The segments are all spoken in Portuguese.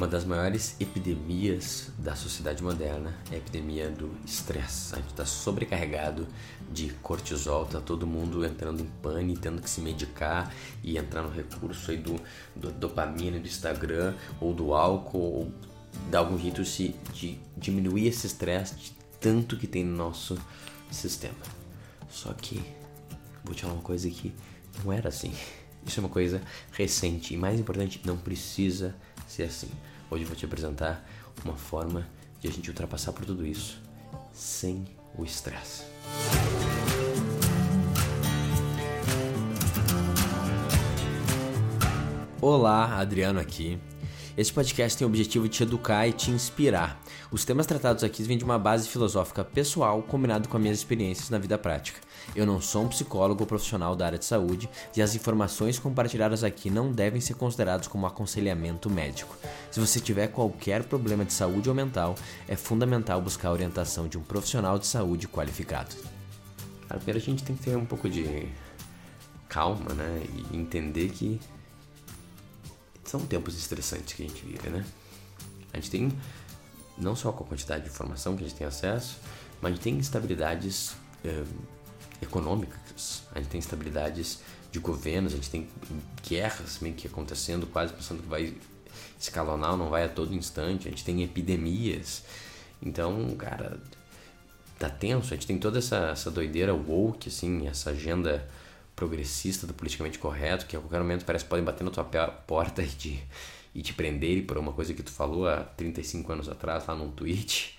Uma das maiores epidemias da sociedade moderna é a epidemia do estresse. A gente está sobrecarregado de cortisol, tá todo mundo entrando em pânico, tendo que se medicar e entrar no recurso aí do, do dopamina do Instagram ou do álcool ou dar algum jeito de, de diminuir esse estresse de tanto que tem no nosso sistema. Só que vou te falar uma coisa que não era assim. Isso é uma coisa recente e mais importante, não precisa ser assim. Hoje eu vou te apresentar uma forma de a gente ultrapassar por tudo isso sem o estresse. Olá, Adriano aqui. Este podcast tem o objetivo de te educar e te inspirar. Os temas tratados aqui vêm de uma base filosófica pessoal combinado com as minhas experiências na vida prática. Eu não sou um psicólogo profissional da área de saúde e as informações compartilhadas aqui não devem ser consideradas como aconselhamento médico. Se você tiver qualquer problema de saúde ou mental, é fundamental buscar a orientação de um profissional de saúde qualificado. Cara, primeiro a gente tem que ter um pouco de calma, né? E entender que são tempos estressantes que a gente vive, né? A gente tem, não só com a quantidade de informação que a gente tem acesso, mas a gente tem instabilidades eh, econômicas, a gente tem instabilidades de governos, a gente tem guerras meio que acontecendo, quase pensando que vai escalonar, não vai a todo instante, a gente tem epidemias. Então, cara, tá tenso, a gente tem toda essa, essa doideira woke, assim, essa agenda progressista do politicamente correto, que a qualquer momento parece que podem bater na tua porta e te, e te prenderem por uma coisa que tu falou há 35 anos atrás lá num tweet.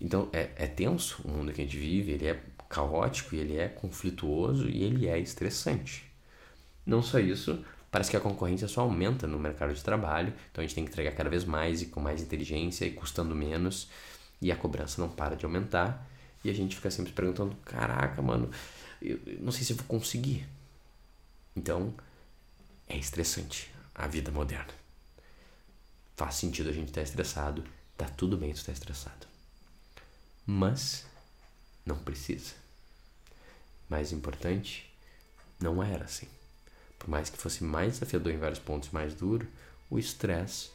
Então é, é tenso o mundo que a gente vive, ele é caótico, ele é conflituoso e ele é estressante. Não só isso, parece que a concorrência só aumenta no mercado de trabalho, então a gente tem que entregar cada vez mais e com mais inteligência e custando menos, e a cobrança não para de aumentar, e a gente fica sempre perguntando: caraca, mano, eu não sei se eu vou conseguir. Então, é estressante a vida moderna. Faz sentido a gente estar tá estressado, tá tudo bem estar tá estressado. Mas não precisa. Mais importante, não era assim. Por mais que fosse mais desafiador em vários pontos, mais duro, o estresse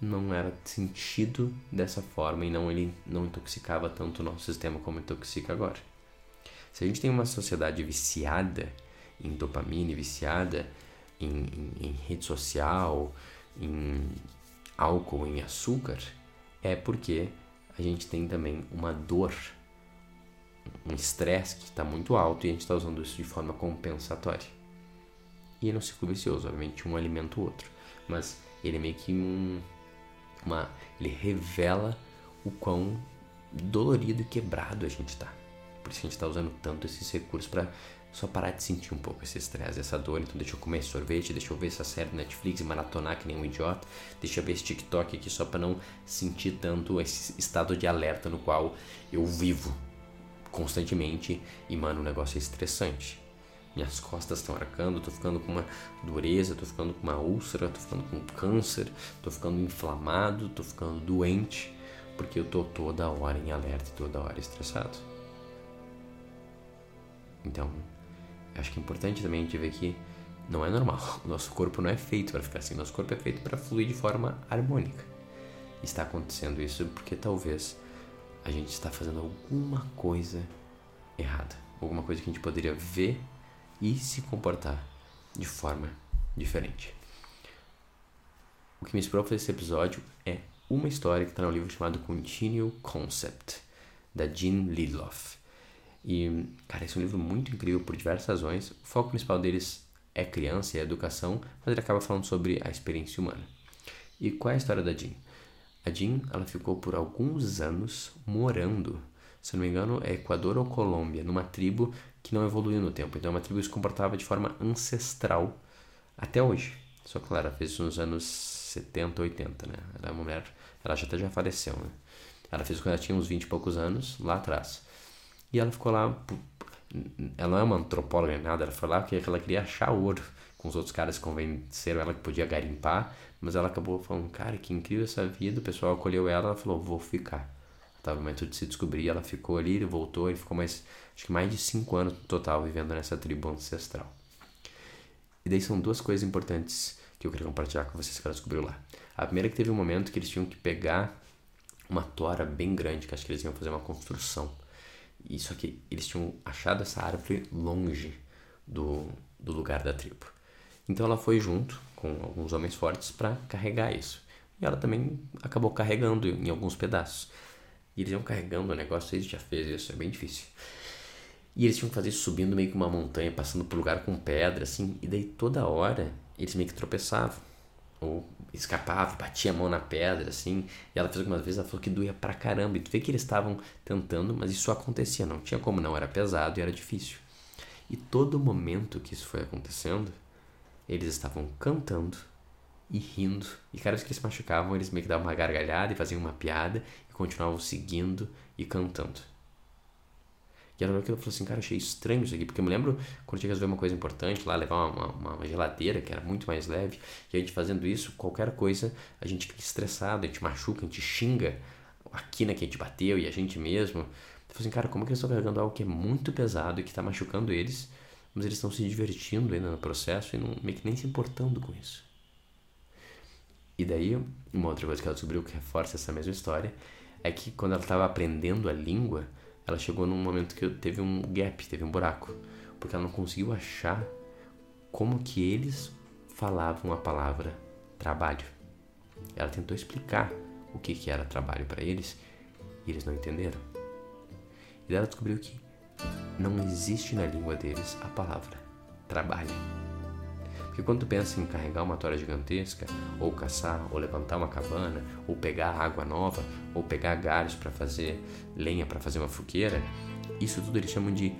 não era sentido dessa forma e não ele não intoxicava tanto o nosso sistema como intoxica agora. Se a gente tem uma sociedade viciada em dopamina, viciada em, em, em rede social, em álcool, em açúcar, é porque a gente tem também uma dor um estresse que está muito alto e a gente está usando isso de forma compensatória. E é um ciclo vicioso, obviamente um alimenta o outro, mas ele é meio que um, uma, ele revela o quão dolorido e quebrado a gente está. Por isso a gente está usando tanto esses recursos para só parar de sentir um pouco esse estresse, essa dor. Então deixa eu comer sorvete, deixa eu ver essa série Netflix maratonar que nem um idiota. Deixa eu ver esse TikTok aqui só para não sentir tanto esse estado de alerta no qual eu vivo constantemente e, mano, o negócio é estressante. Minhas costas estão arcando, tô ficando com uma dureza, tô ficando com uma úlcera, tô ficando com câncer, tô ficando inflamado, tô ficando doente, porque eu tô toda hora em alerta e toda hora estressado. Então, acho que é importante também a gente ver que não é normal. O nosso corpo não é feito para ficar assim, nosso corpo é feito para fluir de forma harmônica. Está acontecendo isso porque talvez a gente está fazendo alguma coisa errada, alguma coisa que a gente poderia ver e se comportar de forma diferente. O que me inspirou para esse episódio é uma história que está no livro chamado Continual Concept, da Jean Lidloff. E, cara, esse é um livro muito incrível por diversas razões. O foco principal deles é criança e educação, mas ele acaba falando sobre a experiência humana. E qual é a história da Jean? A Jean, ela ficou por alguns anos morando, se não me engano, é Equador ou Colômbia, numa tribo que não evoluiu no tempo. Então, é uma tribo que se comportava de forma ancestral até hoje. Só que, claro, fez isso nos anos 70, 80, né? Ela é uma mulher, ela já até já faleceu, né? Ela fez quando ela tinha uns 20 e poucos anos, lá atrás. E ela ficou lá, ela não é uma antropóloga nem nada, ela foi lá porque ela queria achar ouro com os outros caras convenceram ela que podia garimpar, mas ela acabou falando, cara, que incrível essa vida, o pessoal acolheu ela, ela falou, vou ficar. Estava no momento de se descobrir, ela ficou ali, voltou, ele ficou mais, acho que mais de cinco anos no total vivendo nessa tribo ancestral. E daí são duas coisas importantes que eu queria compartilhar com vocês que ela descobriu lá. A primeira é que teve um momento que eles tinham que pegar uma tora bem grande, que acho que eles iam fazer uma construção. E só que eles tinham achado essa árvore longe do, do lugar da tribo. Então ela foi junto com alguns homens fortes para carregar isso. E ela também acabou carregando em alguns pedaços. E eles iam carregando o negócio, eles já fez isso, é bem difícil. E eles tinham que fazer isso subindo meio que uma montanha, passando por lugar com pedra, assim. E daí toda hora eles meio que tropeçavam. Ou escapavam, batiam a mão na pedra, assim. E ela fez algumas vezes, ela falou que doía pra caramba. E tu vê que eles estavam tentando, mas isso acontecia, não tinha como não, era pesado e era difícil. E todo momento que isso foi acontecendo, eles estavam cantando e rindo. E vez que se machucavam, eles meio que davam uma gargalhada e faziam uma piada e continuavam seguindo e cantando. E ela olhou aquilo e falou assim, cara, achei estranho isso aqui, porque eu me lembro quando tinha que resolver uma coisa importante lá, levar uma, uma, uma, geladeira, que era muito mais leve, e a gente fazendo isso, qualquer coisa, a gente fica estressado, a gente machuca, a gente xinga a quina que a gente bateu e a gente mesmo. Eu falei assim, cara, como é que eles estão carregando algo que é muito pesado e que está machucando eles, mas eles estão se divertindo ainda no processo e não, meio que nem se importando com isso. E daí, uma outra coisa que ela descobriu que reforça essa mesma história é que quando ela estava aprendendo a língua, ela chegou num momento que teve um gap, teve um buraco, porque ela não conseguiu achar como que eles falavam a palavra trabalho. Ela tentou explicar o que, que era trabalho para eles e eles não entenderam. E ela descobriu que não existe na língua deles a palavra trabalho. Porque quando tu pensa em carregar uma tora gigantesca, ou caçar, ou levantar uma cabana, ou pegar água nova, ou pegar galhos para fazer lenha para fazer uma fogueira, isso tudo eles chamam de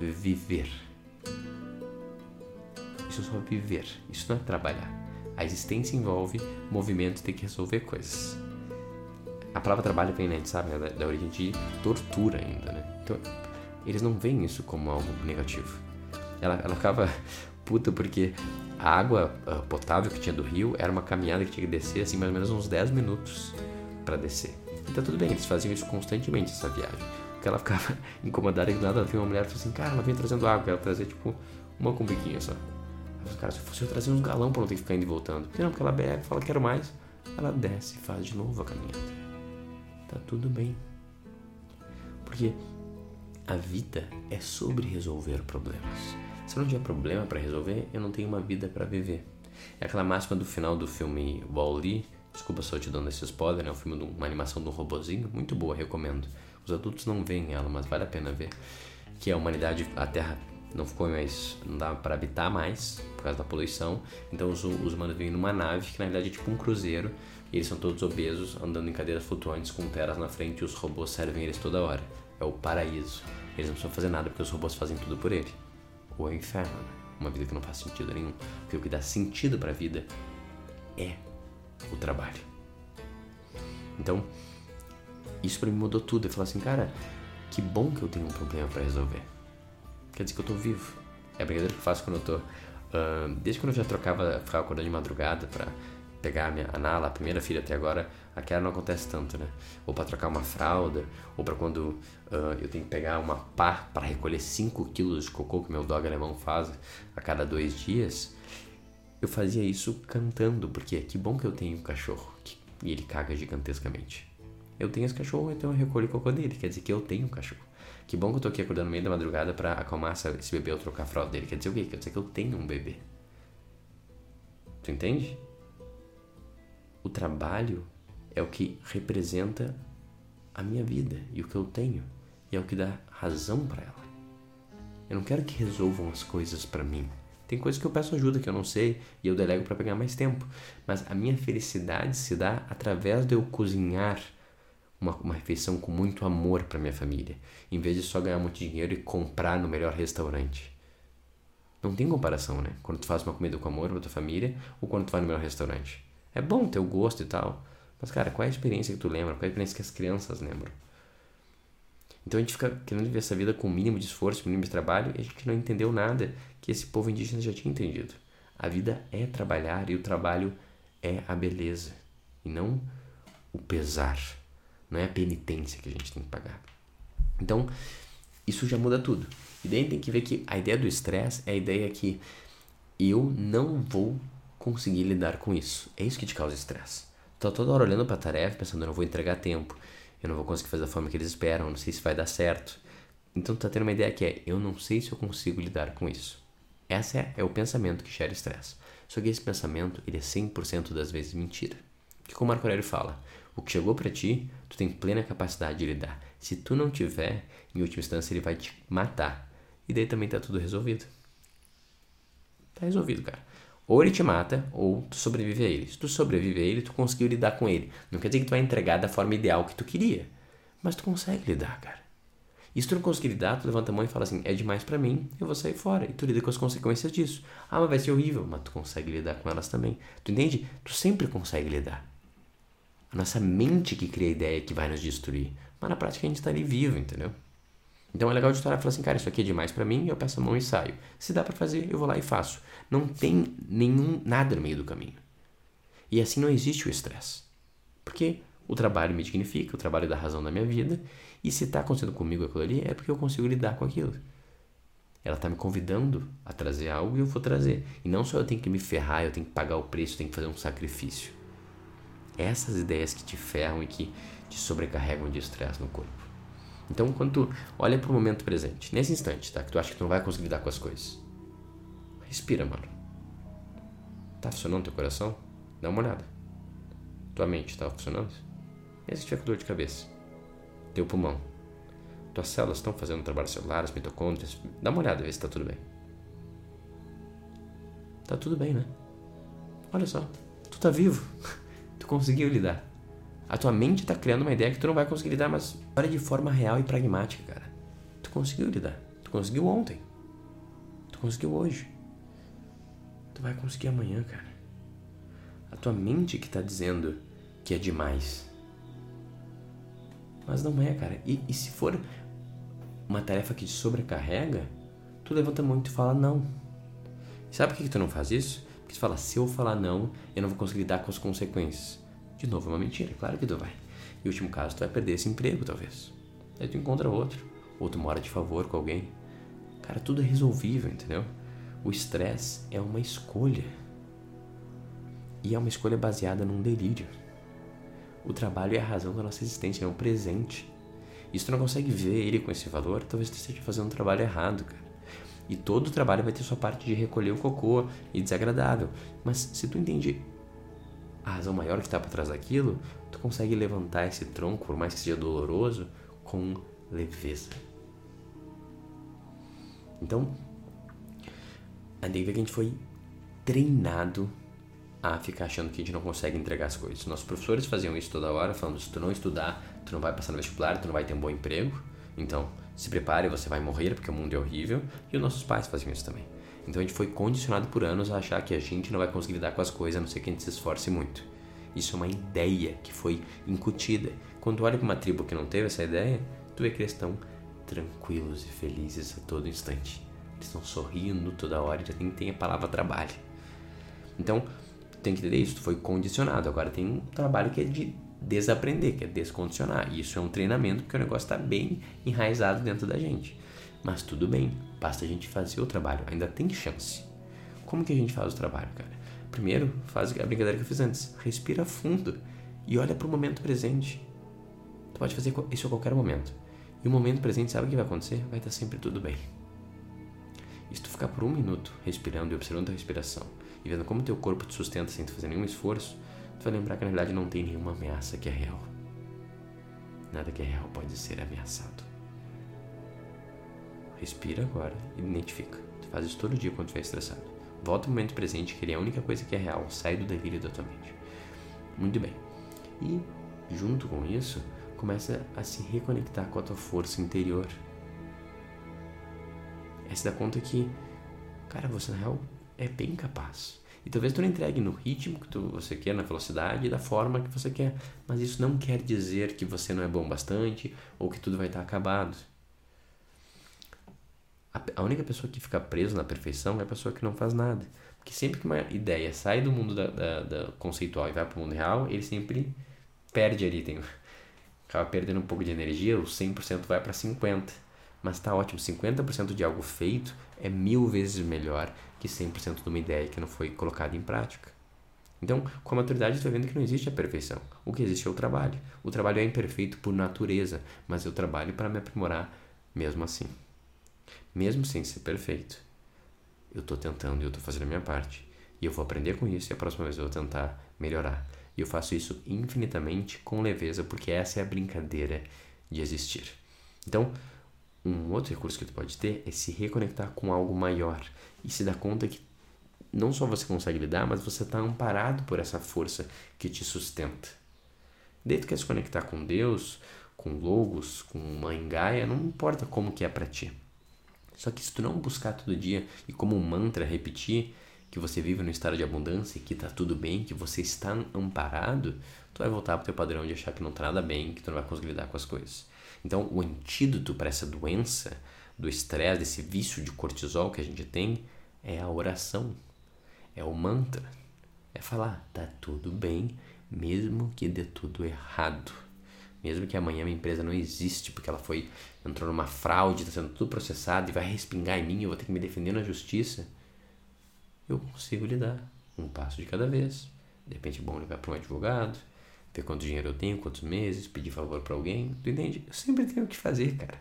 viver. Isso é só viver, isso não é trabalhar. A existência envolve movimento, tem que resolver coisas. A palavra trabalho vem, né, sabe, né, da, da origem de tortura ainda, né? Então, eles não veem isso como algo negativo. Ela, ela acaba puta porque a água uh, potável que tinha do rio era uma caminhada que tinha que descer assim mais ou menos uns 10 minutos para descer. Então tudo bem, eles faziam isso constantemente essa viagem. Porque ela ficava incomodada que nada ela viu uma mulher e falou assim, cara, ela vinha trazendo água, ela trazia tipo uma com biquinho só. Ela cara, se fosse eu trazer uns galão pra não ter que ficar indo e voltando. Não, porque ela bebe, fala quero mais, ela desce e faz de novo a caminhada. Tá tudo bem. Porque a vida é sobre resolver problemas. Se eu não tiver problema para resolver, eu não tenho uma vida para viver. É aquela máxima do final do filme Wall-E, desculpa só te dando esse spoiler, é um filme de uma animação de um robozinho, muito boa, recomendo. Os adultos não veem ela, mas vale a pena ver. Que a humanidade, a Terra não ficou mais, não dá para habitar mais por causa da poluição. Então os, os humanos vêm numa nave que na verdade é tipo um cruzeiro e eles são todos obesos, andando em cadeiras flutuantes com telas na frente e os robôs servem eles toda hora. É o paraíso. Eles não precisam fazer nada porque os robôs fazem tudo por ele ou é o inferno, né? Uma vida que não faz sentido nenhum. Porque o que dá sentido para a vida é o trabalho. Então, isso para mim mudou tudo. Eu falei assim, cara, que bom que eu tenho um problema para resolver. Quer dizer que eu tô vivo. É a brincadeira que eu faço quando eu tô. Uh, desde quando eu já trocava, ficava acordando de madrugada para pegar a, minha, a Nala, a primeira filha até agora, aquela não acontece tanto, né? Ou para trocar uma fralda, ou para quando uh, eu tenho que pegar uma pá para recolher 5 quilos de cocô que meu dog alemão faz a cada dois dias. Eu fazia isso cantando, porque que bom que eu tenho um cachorro que, e ele caga gigantescamente. Eu tenho esse cachorro, então eu recolho o cocô dele, quer dizer que eu tenho um cachorro. Que bom que eu tô aqui acordando no meio da madrugada para acalmar esse bebê ou trocar a fralda dele. Quer dizer o quê? Quer dizer que eu tenho um bebê. Tu entende? O trabalho é o que representa a minha vida e o que eu tenho, e é o que dá razão para ela. Eu não quero que resolvam as coisas para mim. Tem coisas que eu peço ajuda que eu não sei e eu delego para pegar mais tempo, mas a minha felicidade se dá através de eu cozinhar uma, uma refeição com muito amor para minha família, em vez de só ganhar muito dinheiro e comprar no melhor restaurante. Não tem comparação, né? Quando tu faz uma comida com amor para tua família ou quando tu vai no melhor restaurante. É bom o gosto e tal. Mas, cara, qual é a experiência que tu lembra? Qual é a experiência que as crianças lembram? Então a gente fica querendo viver essa vida com o mínimo de esforço, mínimo de trabalho, e a gente não entendeu nada que esse povo indígena já tinha entendido. A vida é trabalhar e o trabalho é a beleza, e não o pesar. Não é a penitência que a gente tem que pagar. Então, isso já muda tudo. E daí tem que ver que a ideia do estresse é a ideia que eu não vou conseguir lidar com isso. É isso que te causa estresse. Tá toda hora olhando para a tarefa, pensando, eu não vou entregar tempo, eu não vou conseguir fazer da forma que eles esperam, não sei se vai dar certo. Então tu tá tendo uma ideia que é, eu não sei se eu consigo lidar com isso. Esse é, é o pensamento que gera estresse. Só que esse pensamento, ele é 100% das vezes mentira. Que como Marco Aurélio fala, o que chegou para ti, tu tem plena capacidade de lidar. Se tu não tiver, em última instância ele vai te matar. E daí também tá tudo resolvido. Tá resolvido, cara. Ou ele te mata, ou tu sobrevive a ele. Se tu sobrevive a ele, tu conseguiu lidar com ele. Não quer dizer que tu vai entregar da forma ideal que tu queria. Mas tu consegue lidar, cara. E se tu não conseguir lidar, tu levanta a mão e fala assim, é demais para mim, eu vou sair fora. E tu lida com as consequências disso. Ah, mas vai ser horrível. Mas tu consegue lidar com elas também. Tu entende? Tu sempre consegue lidar. A nossa mente que cria a ideia que vai nos destruir. Mas na prática a gente está ali vivo, entendeu? Então é legal de e falar assim, cara, isso aqui é demais para mim, eu peço a mão e saio. Se dá para fazer, eu vou lá e faço. Não tem nenhum nada no meio do caminho. E assim não existe o estresse. Porque o trabalho me dignifica, o trabalho da razão da minha vida, e se está acontecendo comigo aquilo ali, é porque eu consigo lidar com aquilo. Ela está me convidando a trazer algo e eu vou trazer. E não só eu tenho que me ferrar, eu tenho que pagar o preço, eu tenho que fazer um sacrifício. Essas ideias que te ferram e que te sobrecarregam de estresse no corpo. Então, quando tu olha para o momento presente, nesse instante, tá? Que tu acha que tu não vai conseguir lidar com as coisas. Respira, mano. Tá funcionando teu coração? Dá uma olhada. Tua mente tá funcionando? E se tiver com dor de cabeça? teu pulmão. Tuas células estão fazendo trabalho celular, as mitocôndrias. Dá uma olhada, vê se está tudo bem. Tá tudo bem, né? Olha só, tu tá vivo. tu conseguiu lidar. A tua mente está criando uma ideia que tu não vai conseguir lidar, mas olha de forma real e pragmática, cara. Tu conseguiu lidar. Tu conseguiu ontem. Tu conseguiu hoje. Tu vai conseguir amanhã, cara. A tua mente que está dizendo que é demais mas não é, cara. E, e se for uma tarefa que te sobrecarrega, tu levanta muito e fala não. Sabe por que, que tu não faz isso? Porque tu fala, se eu falar não, eu não vou conseguir lidar com as consequências. De novo, é uma mentira, claro que tu vai. Em último caso, tu vai perder esse emprego, talvez. Aí tu encontra outro. Ou tu mora de favor com alguém. Cara, tudo é resolvível, entendeu? O estresse é uma escolha. E é uma escolha baseada num delírio. O trabalho é a razão da nossa existência, é um presente. E se tu não consegue ver ele com esse valor, talvez tu esteja fazendo um trabalho errado, cara. E todo o trabalho vai ter sua parte de recolher o cocô e desagradável. Mas se tu entende a razão maior que está por trás daquilo, tu consegue levantar esse tronco, por mais que seja doloroso, com leveza. Então, a gente vê que a gente foi treinado a ficar achando que a gente não consegue entregar as coisas. Nossos professores faziam isso toda hora, falando: se tu não estudar, tu não vai passar no vestibular, tu não vai ter um bom emprego. Então, se prepare, você vai morrer porque o mundo é horrível. E os nossos pais faziam isso também. Então a gente foi condicionado por anos a achar que a gente não vai conseguir lidar com as coisas a não ser que a gente se esforce muito. Isso é uma ideia que foi incutida. Quando olha para uma tribo que não teve essa ideia, tu vê que eles estão tranquilos e felizes a todo instante. Eles estão sorrindo toda hora já tem, tem a palavra trabalho. Então, tem que entender isso, tu foi condicionado. Agora tem um trabalho que é de desaprender, que é descondicionar. E isso é um treinamento porque o negócio está bem enraizado dentro da gente. Mas tudo bem, basta a gente fazer o trabalho, ainda tem chance. Como que a gente faz o trabalho, cara? Primeiro, faz a brincadeira que eu fiz antes. Respira fundo e olha para o momento presente. Tu pode fazer isso a qualquer momento. E o momento presente, sabe o que vai acontecer? Vai estar sempre tudo bem. E se tu ficar por um minuto respirando e observando a respiração, e vendo como teu corpo te sustenta sem tu fazer nenhum esforço, tu vai lembrar que na verdade não tem nenhuma ameaça que é real. Nada que é real pode ser ameaçado. Respira agora e identifica. Tu faz isso todo dia quando estiver estressado. Volta ao momento presente, que ele é a única coisa que é real. Sai do delírio da tua mente. Muito bem. E, junto com isso, começa a se reconectar com a tua força interior. É se dar conta que, cara, você na real é bem capaz. E talvez tu não entregue no ritmo que tu, você quer, na velocidade e da forma que você quer. Mas isso não quer dizer que você não é bom bastante ou que tudo vai estar acabado. A, única pessoa que fica presa na perfeição é a pessoa que não faz nada. Porque sempre que uma ideia sai do mundo da, da, da conceitual e vai para o mundo real, ele sempre perde ali. Tem, acaba perdendo um pouco de energia, o 100% vai para 50%. Mas tá ótimo, 50% de algo feito é mil vezes melhor que 100% de uma ideia que não foi colocada em prática. Então, com a maturidade, tu vai vendo que não existe a perfeição. O que existe é o trabalho. O trabalho é imperfeito por natureza, mas eu trabalho para me aprimorar mesmo assim. Mesmo sem ser perfeito. Eu estou tentando e eu estou fazendo a minha parte. E eu vou aprender com isso e a próxima vez eu vou tentar melhorar. E eu faço isso infinitamente com leveza, porque essa é a brincadeira de existir. Então, um outro recurso que tu pode ter é se reconectar com algo maior e se dar conta que não só você consegue lidar, mas você está amparado por essa força que te sustenta. Daí tu quer se conectar com Deus, com Logos, com Mãe Gaia, não importa como que é para ti. Só que se tu não buscar todo dia e como um mantra repetir que você vive no estado de abundância, que tá tudo bem, que você está amparado, tu vai voltar pro teu padrão de achar que não tá nada bem, que tu não vai conseguir lidar com as coisas. Então, o antídoto para essa doença, do estresse, desse vício de cortisol que a gente tem, é a oração é o mantra. É falar, tá tudo bem, mesmo que dê tudo errado. Mesmo que amanhã minha empresa não existe porque ela foi entrou numa fraude, está sendo tudo processado e vai respingar em mim, eu vou ter que me defender na justiça. Eu consigo lidar, um passo de cada vez. De repente é bom ligar para um advogado, ver quanto dinheiro eu tenho, quantos meses, pedir favor para alguém. Tu entende? Eu sempre tenho o que fazer, cara.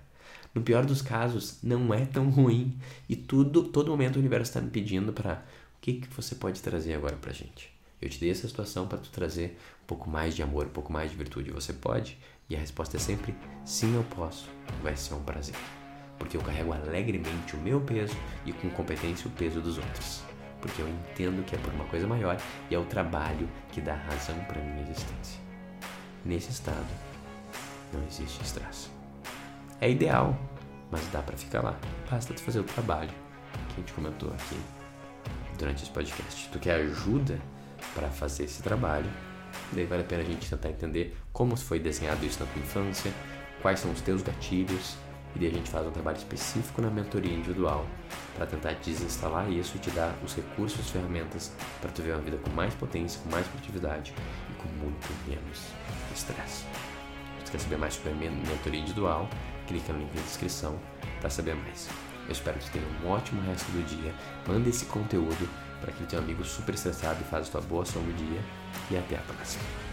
No pior dos casos, não é tão ruim e tudo, todo momento o universo está me pedindo para que, que você pode trazer agora pra gente? Eu te dei essa situação para tu trazer um pouco mais de amor, um pouco mais de virtude. Você pode? E a resposta é sempre sim, eu posso. Vai ser um prazer. Porque eu carrego alegremente o meu peso e com competência o peso dos outros. Porque eu entendo que é por uma coisa maior e é o trabalho que dá razão para minha existência. Nesse estado, não existe estresse. É ideal, mas dá para ficar lá. Basta tu fazer o trabalho que a gente comentou aqui durante esse podcast. Tu quer ajuda para fazer esse trabalho, daí vale a pena a gente tentar entender como foi desenhado isso na tua infância, quais são os teus gatilhos, e daí a gente faz um trabalho específico na mentoria individual para tentar desinstalar isso e te dar os recursos, as ferramentas para tu ver uma vida com mais potência, com mais produtividade e com muito menos estresse. Se quer saber mais sobre a mentoria individual, clica no link na descrição para saber mais. Eu espero que você tenha um ótimo resto do dia. Manda esse conteúdo para aquele teu amigo super estressado e faz tua boa ação do dia. E até a próxima.